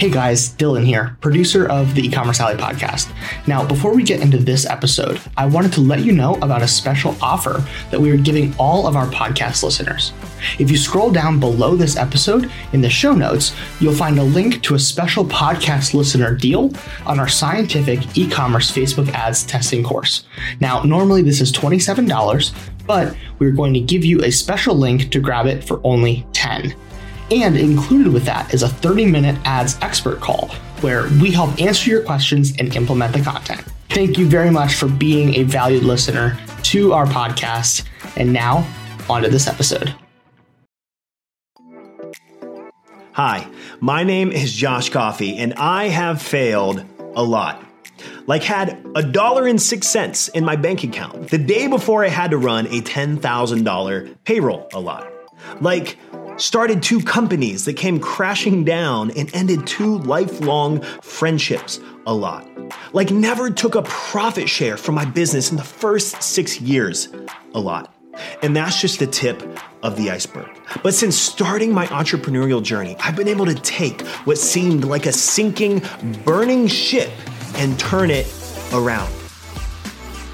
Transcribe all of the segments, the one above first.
Hey guys, Dylan here, producer of the E-commerce Alley podcast. Now, before we get into this episode, I wanted to let you know about a special offer that we are giving all of our podcast listeners. If you scroll down below this episode in the show notes, you'll find a link to a special podcast listener deal on our scientific e-commerce Facebook ads testing course. Now, normally this is $27, but we're going to give you a special link to grab it for only 10. And included with that is a 30 minute ads expert call where we help answer your questions and implement the content. Thank you very much for being a valued listener to our podcast. And now, on to this episode. Hi, my name is Josh Coffy, and I have failed a lot. Like, had a dollar and six cents in my bank account the day before I had to run a $10,000 payroll a lot. Like, started two companies that came crashing down and ended two lifelong friendships a lot. Like, never took a profit share from my business in the first six years a lot. And that's just the tip of the iceberg. But since starting my entrepreneurial journey, I've been able to take what seemed like a sinking, burning ship and turn it around.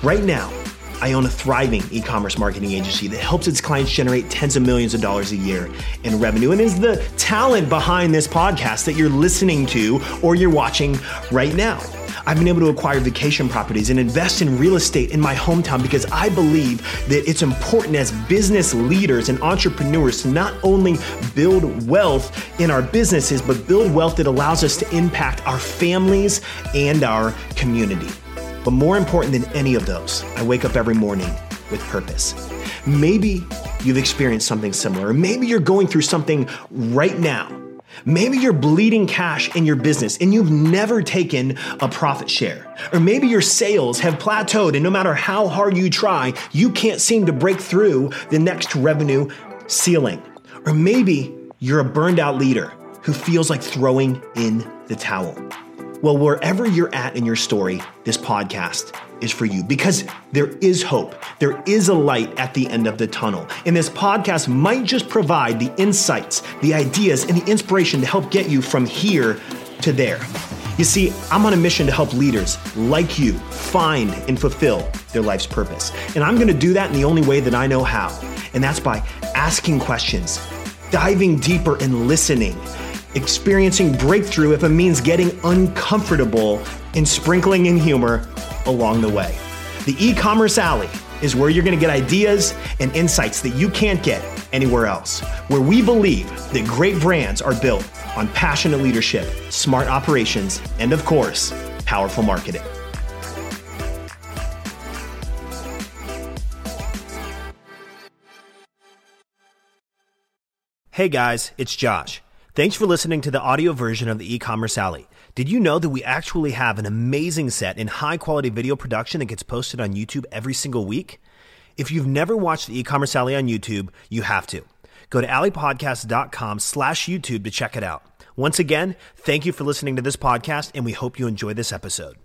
Right now, I own a thriving e commerce marketing agency that helps its clients generate tens of millions of dollars a year in revenue and is the talent behind this podcast that you're listening to or you're watching right now. I've been able to acquire vacation properties and invest in real estate in my hometown because I believe that it's important as business leaders and entrepreneurs to not only build wealth in our businesses, but build wealth that allows us to impact our families and our community. But more important than any of those, I wake up every morning with purpose. Maybe you've experienced something similar, maybe you're going through something right now. Maybe you're bleeding cash in your business and you've never taken a profit share. Or maybe your sales have plateaued and no matter how hard you try, you can't seem to break through the next revenue ceiling. Or maybe you're a burned out leader who feels like throwing in the towel. Well, wherever you're at in your story, this podcast is for you because there is hope. There is a light at the end of the tunnel. And this podcast might just provide the insights, the ideas, and the inspiration to help get you from here to there. You see, I'm on a mission to help leaders like you find and fulfill their life's purpose. And I'm gonna do that in the only way that I know how. And that's by asking questions, diving deeper, and listening experiencing breakthrough if it means getting uncomfortable and sprinkling in humor along the way. The e commerce alley is where you're gonna get ideas and insights that you can't get anywhere else, where we believe that great brands are built on passionate leadership, smart operations, and of course, powerful marketing. Hey guys, it's Josh. Thanks for listening to the audio version of the e-commerce alley. Did you know that we actually have an amazing set in high quality video production that gets posted on YouTube every single week? If you've never watched the e-commerce alley on YouTube, you have to. Go to alleypodcast.com slash YouTube to check it out. Once again, thank you for listening to this podcast and we hope you enjoy this episode.